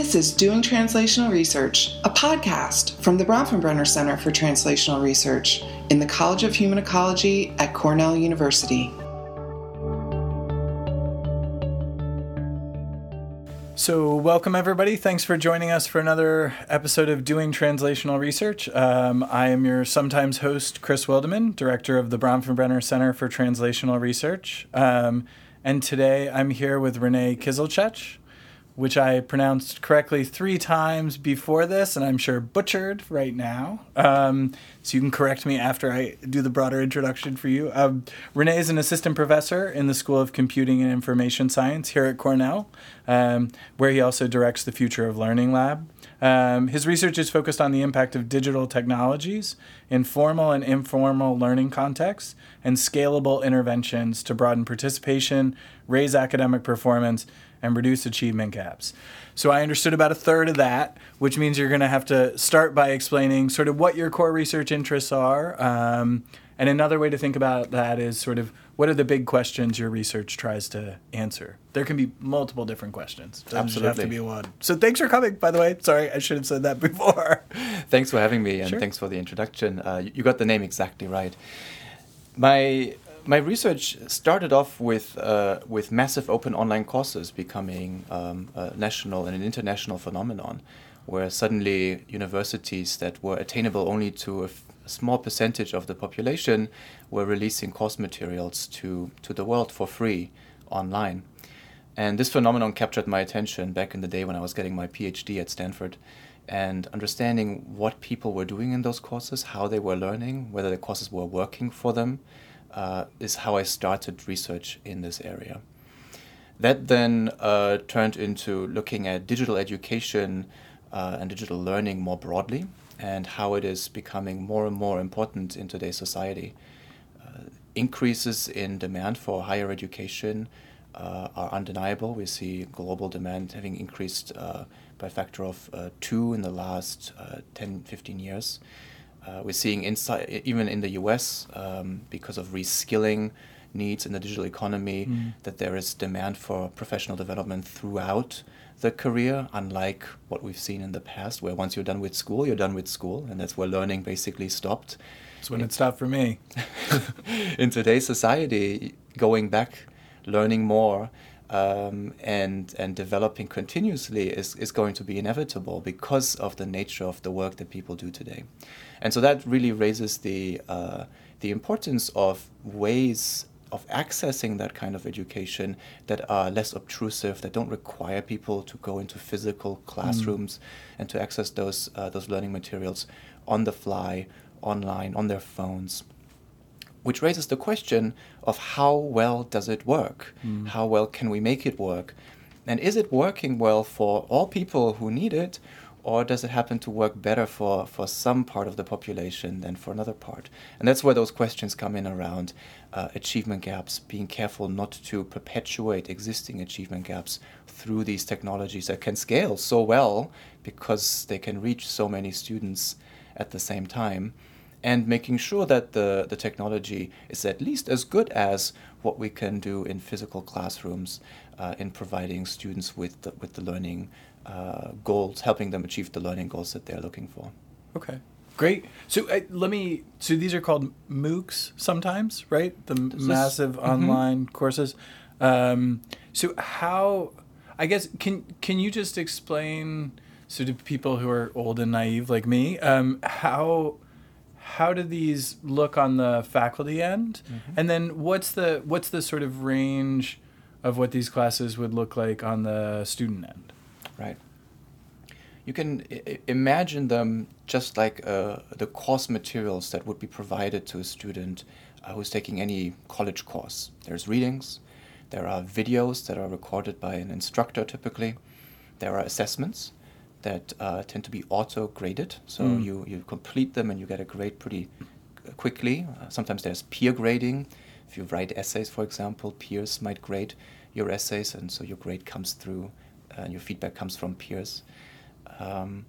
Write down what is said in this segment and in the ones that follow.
This is Doing Translational Research, a podcast from the Bronfenbrenner Center for Translational Research in the College of Human Ecology at Cornell University. So, welcome everybody. Thanks for joining us for another episode of Doing Translational Research. Um, I am your sometimes host, Chris Wildeman, director of the Bronfenbrenner Center for Translational Research. Um, and today I'm here with Renee Kizilcec which I pronounced correctly three times before this, and I'm sure butchered right now. Um, so you can correct me after I do the broader introduction for you. Um, Renee is an assistant professor in the School of Computing and Information Science here at Cornell, um, where he also directs the Future of Learning Lab. Um, his research is focused on the impact of digital technologies in formal and informal learning contexts and scalable interventions to broaden participation, raise academic performance, and reduce achievement gaps. So I understood about a third of that, which means you're going to have to start by explaining sort of what your core research interests are. Um, and another way to think about that is sort of what are the big questions your research tries to answer? There can be multiple different questions. Doesn't Absolutely. have to be one. So thanks for coming, by the way. Sorry, I should have said that before. thanks for having me and Sure. thanks for the introduction. Uh, you got the name exactly right. My my research started off with uh, with massive open online courses becoming um, a national and an international phenomenon, where suddenly universities that were attainable only to a, a small percentage of the population were releasing course materials to to the world for free online. And this phenomenon captured my attention back in the day when I was getting my PhD at Stanford and understanding what people were doing in those courses, how they were learning, whether the courses were working for them, uh, is how I started research in this area. That then uh, turned into looking at digital education uh, and digital learning more broadly and how it is becoming more and more important in today's society. Uh, increases in demand for higher education uh, are undeniable. We see global demand having increased uh, by a factor of two in the last uh, 10, 15 years. Uh, we're seeing inside, even in the US, um, because of reskilling needs in the digital economy, that there is demand for professional development throughout the career, unlike what we've seen in the past, where once you're done with school, you're done with school, and that's where learning basically stopped. That's when it stopped for me. in today's society, going back, learning more, um, and and developing continuously is, is going to be inevitable because of the nature of the work that people do today, and so that really raises the uh, the importance of ways of accessing that kind of education that are less obtrusive, that don't require people to go into physical classrooms and to access those uh, those learning materials on the fly, online, on their phones which raises the question of how well does it work? How well can we make it work? And is it working well for all people who need it, or does it happen to work better for, for some part of the population than for another part? And that's where those questions come in around uh, achievement gaps, being careful not to perpetuate existing achievement gaps through these technologies that can scale so well because they can reach so many students at the same time and making sure that the, the technology is at least as good as what we can do in physical classrooms uh, in providing students with the, with the learning uh, goals, helping them achieve the learning goals that they're looking for. Okay. Great. So uh, let me. So these are called MOOCs sometimes, right? The m- This is- massive mhm. online courses. Um, so how? I guess can can you just explain so to people who are old and naive like me um, how how do these look on the faculty end, and then what's the what's the sort of range of what these classes would look like on the student end? Right. You can I- imagine them just like uh, the course materials that would be provided to a student uh, who's taking any college course. There's readings, there are videos that are recorded by an instructor typically, there are assessments that uh, tend to be auto graded. So Mm. you, you complete them and you get a grade pretty quickly. Uh, sometimes there's peer grading. If you write essays, for example, peers might grade your essays, and so your grade comes through uh, and your feedback comes from peers. Um,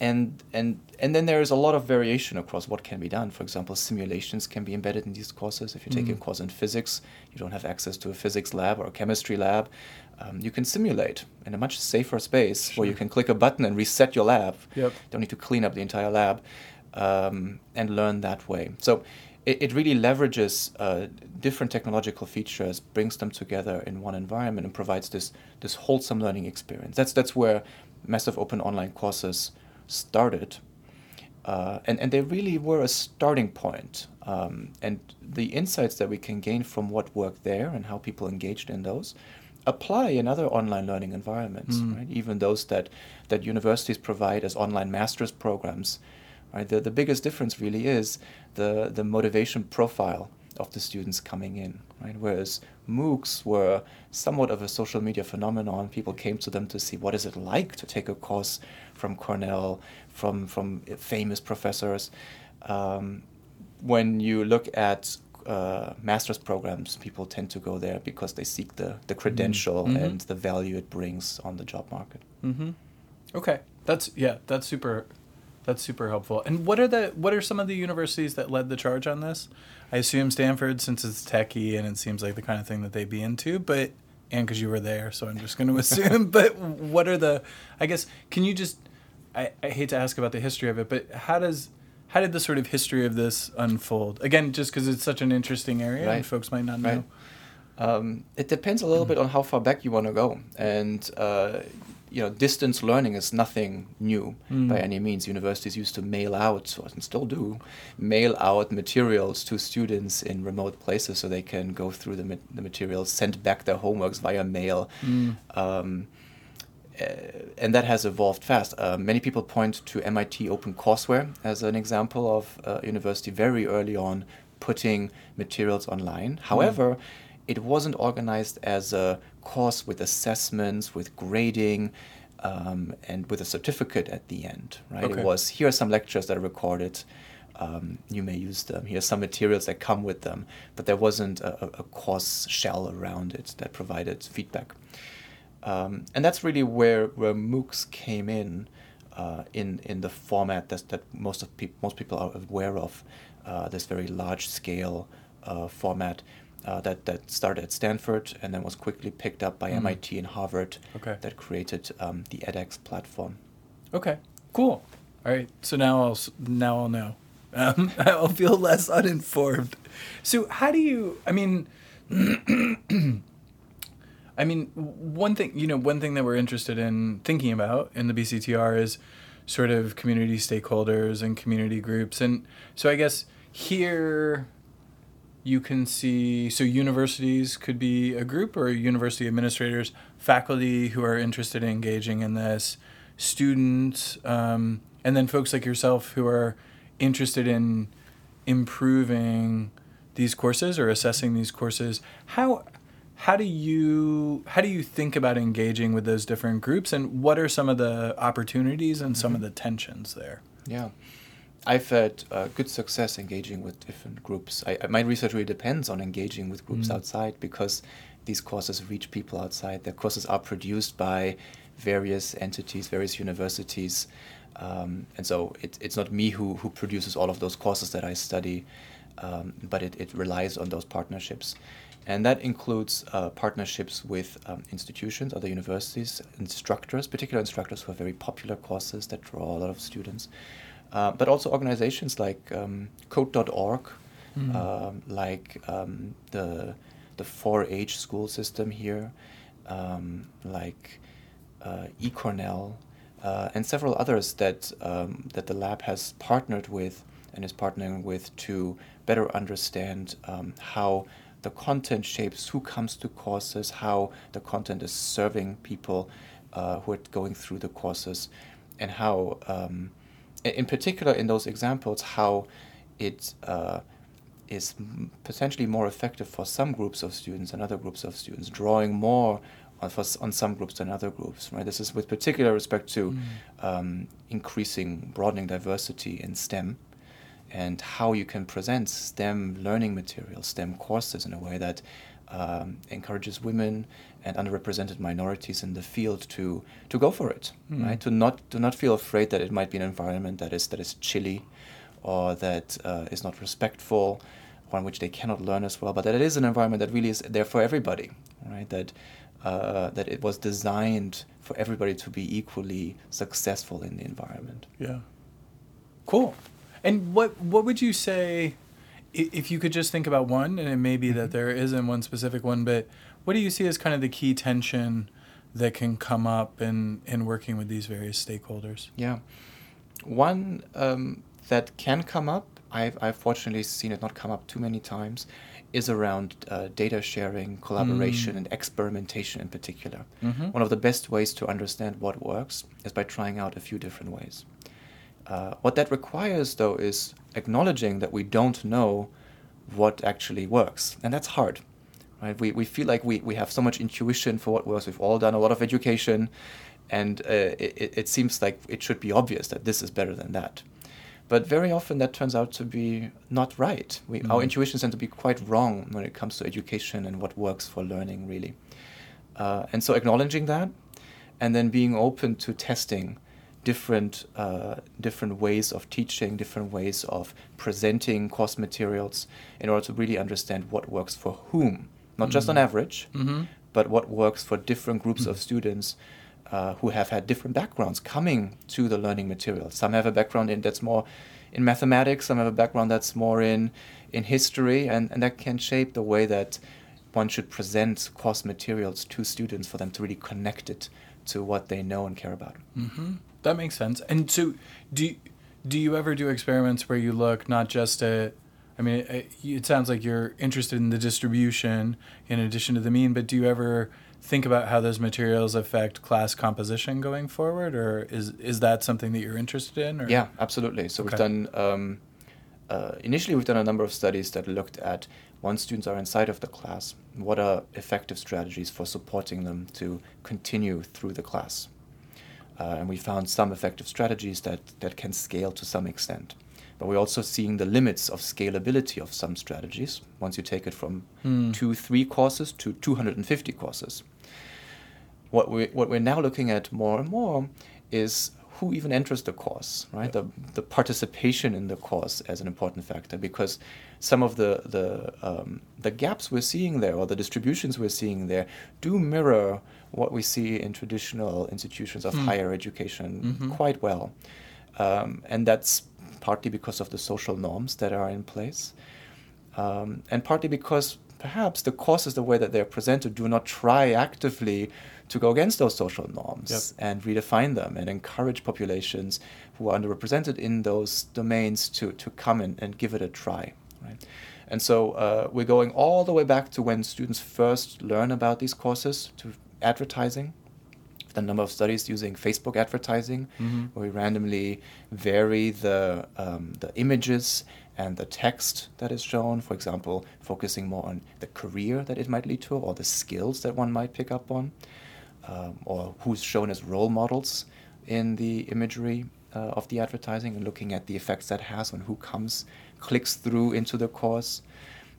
and and and then there is a lot of variation across what can be done. For example, simulations can be embedded in these courses. If you're taking a Mm. course in physics, you don't have access to a physics lab or a chemistry lab. Um, you can simulate in a much safer space sure. where you can click a button and reset your lab. Yep. Don't need to clean up the entire lab um, and learn that way. So it, it really leverages uh, different technological features, brings them together in one environment, and provides this this wholesome learning experience. That's that's where massive open online courses started. Uh, and, and they really were a starting point. Um, and the insights that we can gain from what worked there and how people engaged in those apply in other online learning environments, mm. right? Even those that, that universities provide as online master's programs, right? The, the biggest difference really is the, the motivation profile of the students coming in, right? Whereas MOOCs were somewhat of a social media phenomenon. People came to them to see what is it like to take a course from Cornell, from from famous professors. Um, when you look at uh, master's programs, people tend to go there because they seek the, the credential mm-hmm. and the value it brings on the job market. Mm-hmm. Okay, that's yeah, that's super, that's super helpful. And what are the what are some of the universities that led the charge on this? I assume Stanford, since it's techie and it seems like the kind of thing that they'd be into, but and because you were there, so I'm just going to assume. but what are the? I guess can you just? I, I hate to ask about the history of it, but how does how did the sort of history of this unfold? Again, just because it's such an interesting area right. and folks might not know. Right. Um, it depends a little bit on how far back you want to go, and uh, you know, distance learning is nothing new mm. by any means. Universities used to mail out, and still do, mail out materials to students in remote places so they can go through the, ma- the materials, send back their homeworks via mail. Mm. Um, and that has evolved fast. Uh, many people point to MIT OpenCourseWare as an example of a uh, university very early on putting materials online. Mm. However, it wasn't organized as a course with assessments, with grading, um, and with a certificate at the end. Right? Okay. It was here are some lectures that are recorded. Um, you may use them. Here's some materials that come with them, but there wasn't a, a course shell around it that provided feedback. Um, and that's really where, where MOOCs came in, uh, in in the format that, that most of peop- most people are aware of, uh, this very large scale uh, format uh, that that started at Stanford and then was quickly picked up by mm. MIT and Harvard. Okay. That created um, the edX platform. Okay. Cool. All right. So now I'll now I'll know. Um, I'll feel less uninformed. So how do you? I mean. I mean, one thing you know, one thing that we're interested in thinking about in the BCTR is sort of community stakeholders and community groups, and so I guess here you can see so universities could be a group or university administrators, faculty who are interested in engaging in this, students, um, and then folks like yourself who are interested in improving these courses or assessing these courses. How how do you how do you think about engaging with those different groups and what are some of the opportunities and some mm-hmm. of the tensions there? Yeah. I've had uh, good success engaging with different groups. I, my research really depends on engaging with groups mm-hmm. outside because these courses reach people outside. Their courses are produced by various entities various universities. Um, and so it, it's not me who, who produces all of those courses that i study um, but it, it relies on those partnerships and that includes uh, partnerships with um, institutions, other universities, instructors, particular instructors who have very popular courses that draw a lot of students, uh, but also organizations like um, Code.org, mm-hmm. um, like um, the the 4-H school system here, um, like uh, eCornell, uh, and several others that um, that the lab has partnered with and is partnering with to better understand how the content shapes who comes to courses, how the content is serving people uh, who are going through the courses, and how, um, in particular, in those examples, how it uh, is potentially more effective for some groups of students and other groups of students, drawing more on, for, on some groups than other groups. Right. This is with particular respect to mm. um, increasing, broadening diversity in STEM and how you can present STEM learning materials, STEM courses in a way that um, encourages women and underrepresented minorities in the field to to go for it, mm. right? To not to not feel afraid that it might be an environment that is that is chilly, or that uh, is not respectful, or in which they cannot learn as well, but that it is an environment that really is there for everybody, right? That uh, that it was designed for everybody to be equally successful in the environment. Yeah. Cool. And what what would you say if you could just think about one, and it may be that mm-hmm. there isn't one specific one, but what do you see as kind of the key tension that can come up in, in working with these various stakeholders? Yeah. One um, that can come up, I've, I've fortunately seen it not come up too many times, is around uh, data sharing, collaboration, mm. and experimentation in particular. Mm-hmm. One of the best ways to understand what works is by trying out a few different ways. Uh, what that requires, though, is acknowledging that we don't know what actually works. And that's hard. Right? We, we feel like we, we have so much intuition for what works. We've all done a lot of education, and uh, it, it seems like it should be obvious that this is better than that. But very often that turns out to be not right. We, mm-hmm. Our intuitions tend to be quite wrong when it comes to education and what works for learning, really. Uh, and so acknowledging that and then being open to testing different uh, different ways of teaching, different ways of presenting course materials, in order to really understand what works for whom, not mm-hmm. just on mm-hmm. average, mm-hmm. but what works for different groups mm-hmm. of students uh, who have had different backgrounds coming to the learning material. Some have a background in that's more in mathematics, some have a background that's more in in history, and, and that can shape the way that one should present course materials to students for them to really connect it to what they know and care about. Mm-hmm. That makes sense. And so, do do you ever do experiments where you look not just at I mean, it, it, sounds like you're interested in the distribution in addition to the mean, but do you ever think about how those materials affect class composition going forward, or is is that something that you're interested in? Or? Yeah, absolutely. So okay. we've done um, uh, initially we've done a number of studies that looked at once students are inside of the class, what are effective strategies for supporting them to continue through the class. Uh, and we found some effective strategies that, that can scale to some extent. But we're also seeing the limits of scalability of some strategies once you take it from mm. two, three courses to 250 courses. What, we, what we're now looking at more and more is who even enters the course, right? The, the participation in the course as an important factor because some of the, the, um, the gaps we're seeing there or the distributions we're seeing there do mirror what we see in traditional institutions of mm. higher education mm-hmm. quite well. Um, and that's partly because of the social norms that are in place, um, and partly because perhaps the courses, the way that they're presented, do not try actively to go against those social norms yep. and redefine them and encourage populations who are underrepresented in those domains to, to come in and give it a try. Right? And so uh, we're going all the way back to when students first learn about these courses, to advertising, the number of studies using Facebook advertising, mm-hmm. where we randomly vary the um, the images and the text that is shown. For example, focusing more on the career that it might lead to, or the skills that one might pick up on, um, or who's shown as role models in the imagery uh, of the advertising, and looking at the effects that has on who comes, clicks through into the course.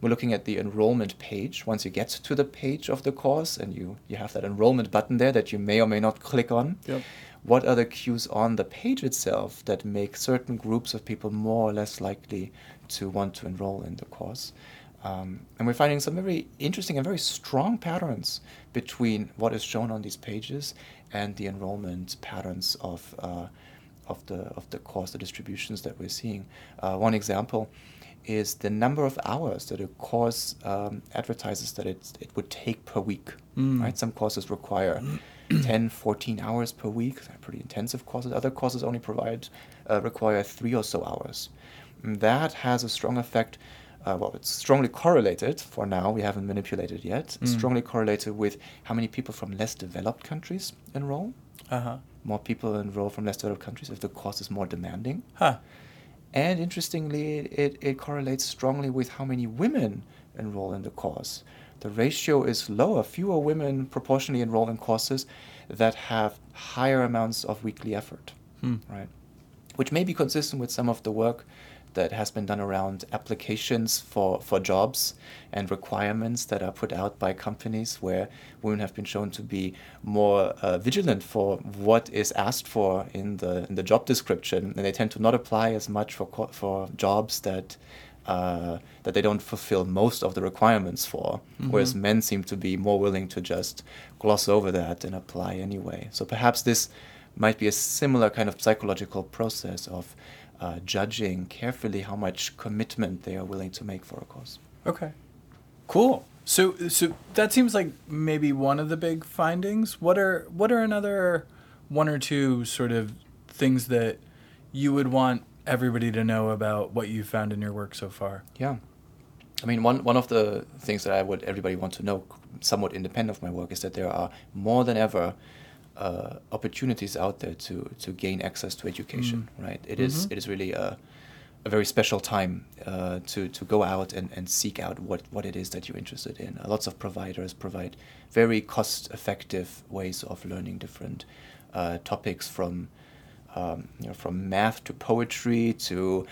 We're looking at the enrollment page. Once you get to the page of the course and you, you have that enrollment button there that you may or may not click on, yep. what are the cues on the page itself that make certain groups of people more or less likely to want to enroll in the course? Um, and we're finding some very interesting and very strong patterns between what is shown on these pages and the enrollment patterns of, uh, of, the, of the course, the distributions that we're seeing. Uh, one example is the number of hours that a course um, advertises that it, it would take per week. Mm. Right? Some courses require 10, 14 hours per week. They're pretty intensive courses. Other courses only provide uh, require three or so hours. And that has a strong effect. Uh, well, it's strongly correlated for now. We haven't manipulated yet. Mm. Strongly correlated with how many people from less developed countries enroll. Uh-huh. More people enroll from less developed countries if the course is more demanding. Huh. And interestingly, it, it correlates strongly with how many women enroll in the course. The ratio is lower, fewer women proportionally enroll in courses that have higher amounts of weekly effort, hmm. right? Which may be consistent with some of the work that has been done around applications for, for jobs and requirements that are put out by companies where women have been shown to be more uh, vigilant for what is asked for in the in the job description and they tend to not apply as much for for jobs that uh, that they don't fulfill most of the requirements for, Mm-hmm. whereas men seem to be more willing to just gloss over that and apply anyway. So perhaps this might be a similar kind of psychological process of uh, judging carefully how much commitment they are willing to make for a cause. Okay. Cool. So so that seems like maybe one of the big findings. What are what are another one or two sort of things that you would want everybody to know about what you've found in your work so far? Yeah. I mean, one, one of the things that I would everybody want to know, somewhat independent of my work, is that there are more than ever uh, opportunities out there to, to gain access to education. Right? It is- Mhm. it is really a, a very special time uh, to, to go out and, and seek out what, what it is that you're interested in. Uh, lots of providers provide very cost-effective ways of learning different uh, topics from um, you know, from math to poetry to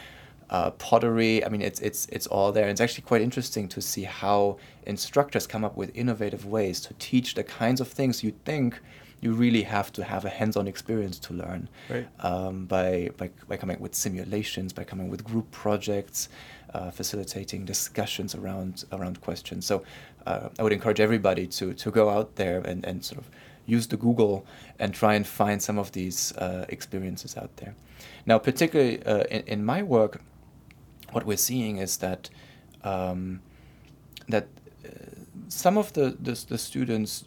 uh, pottery. I mean, it's it's it's all there. It's actually quite interesting to see how instructors come up with innovative ways to teach the kinds of things you think you really have to have a hands-on experience to learn. Right. Um, by, by by coming with simulations, by coming with group projects, uh, facilitating discussions around around questions. So uh, I would encourage everybody to to go out there and, and sort of use the Google and try and find some of these uh, experiences out there. Now, particularly uh, in, in my work, what we're seeing is that um, that uh, some of the, the the students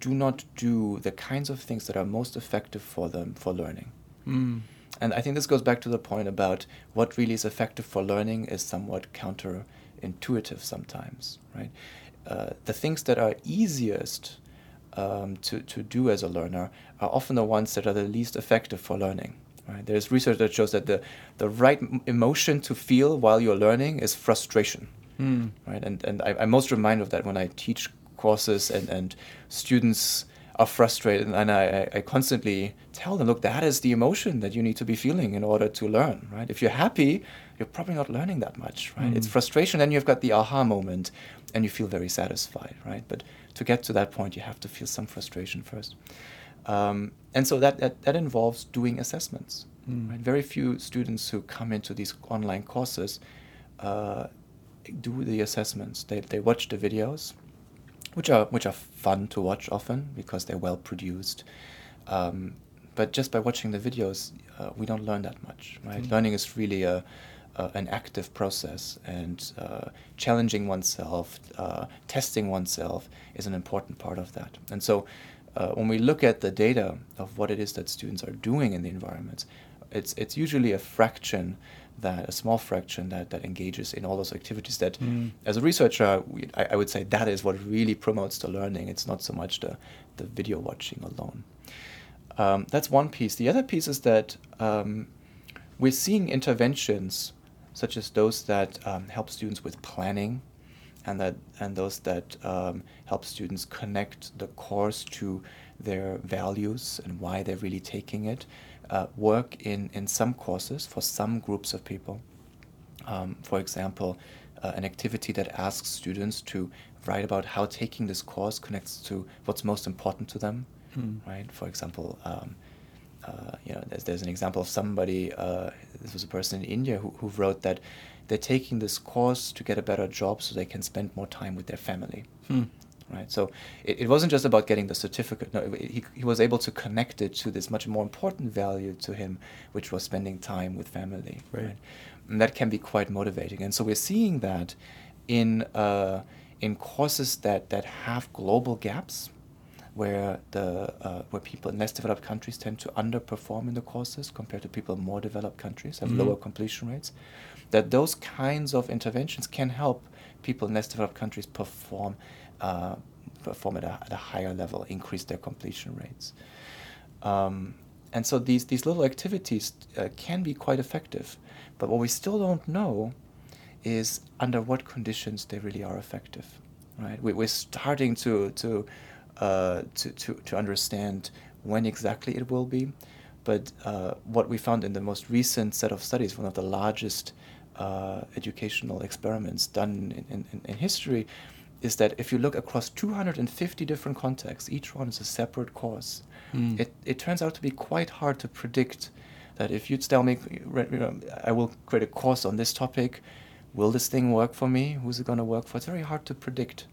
do not do the kinds of things that are most effective for them for learning. Mm. And I think this goes back to the point about what really is effective for learning is somewhat counterintuitive sometimes, right? Uh, the things that are easiest um, to, to do as a learner are often the ones that are the least effective for learning. Right? There's research that shows that the, the right emotion to feel while you're learning is frustration Mm. right? And and I, I'm most reminded of that when I teach courses and and students are frustrated, and I, I- constantly tell them, look, that is the emotion that you need to be feeling in order to learn, right? If you're happy, you're probably not learning that much, right? It's Mm. frustration, then you've got the aha moment, and you feel very satisfied, right? But to get to that point, you have to feel some frustration first. Um, and so that, that, that involves doing assessments. Mm. Right? Very few students who come into these online courses uh, do the assessments. They, they watch the videos, which are which are fun to watch often because they're well produced. Um, but just by watching the videos, uh, we don't learn that much, right? Mm. Learning is really a, a an active process, and uh, challenging oneself, uh, testing oneself is an important part of that. And so, uh, when we look at the data of what it is that students are doing in the environments, it's it's usually a fraction that a small fraction that, that engages in all those activities that Mm. as a researcher we, I, I would say that is what really promotes the learning. It's not so much the, the video watching alone. Um, that's one piece. The other piece is that um, we're seeing interventions such as those that um, help students with planning and that and those that um, help students connect the course to their values and why they're really taking it uh, work in, in some courses for some groups of people um, for example, uh, an activity that asks students to write about how taking this course connects to what's most important to them, Hmm. right? For example, um, uh, you know, there's, there's an example of somebody, uh, this was a person in India who, who wrote that they're taking this course to get a better job so they can spend more time with their family Hmm. right? So it, it wasn't just about getting the certificate. No, it- he, he was able to connect it to this much more important value to him, which was spending time with family, Right. And that can be quite motivating. And so we're seeing that in uh, in courses that that have global gaps. Where the uh, where people in less developed countries tend to underperform in the courses compared to people in more developed countries have Mhm. lower completion rates, that those kinds of interventions can help people in less developed countries perform uh, perform at a, at a higher level, increase their completion rates. Um, and so these, these little activities uh, can be quite effective. But what we still don't know is under what conditions they really are effective. Right? We, we're starting to, to, uh, to, to, to understand when exactly it will be. But uh, what we found in the most recent set of studies, one of the largest uh, educational experiments done in, in, in history, is that if you look across 250 different contexts, each one is a separate course, Mm. it, it turns out to be quite hard to predict that if you'd tell me, you know, I will create a course on this topic, will this thing work for me? Who's it going to work for? It's very hard to predict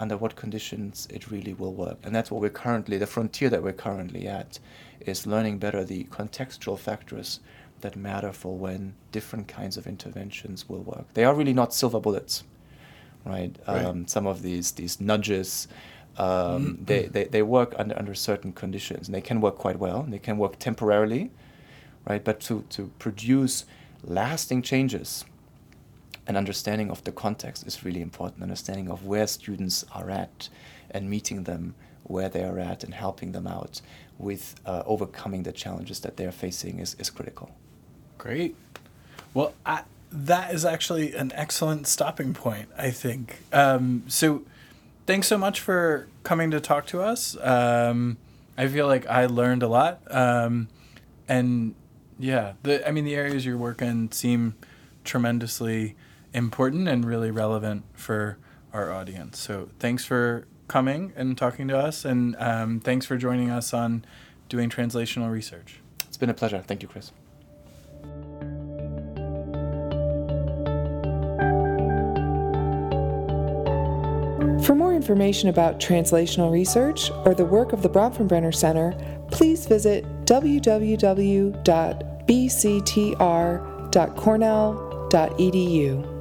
under what conditions it really will work. And that's what we're currently, the frontier that we're currently at, is learning better the contextual factors that matter for when different kinds of interventions will work. They are really not silver bullets, right? right. Um, some of these these nudges, um, mm-hmm. they, they, they work under, under certain conditions, and they can work quite well. They can work temporarily, right? But to, to produce lasting changes, an understanding of the context is really important. Understanding of where students are at, and meeting them where they are at, and helping them out with uh, overcoming the challenges that they are facing is, is critical. Great. Well, I, that is actually an excellent stopping point, I think. Um, so, thanks so much for coming to talk to us. Um, I feel like I learned a lot. Um, and yeah, the I mean, the areas you're working seem tremendously important and really relevant for our audience. So, thanks for coming and talking to us. And um, thanks for joining us on doing translational research. It's been a pleasure. Thank you, Chris. For more information about translational research or the work of the Bronfenbrenner Center, please visit www.bctr.cornell.edu.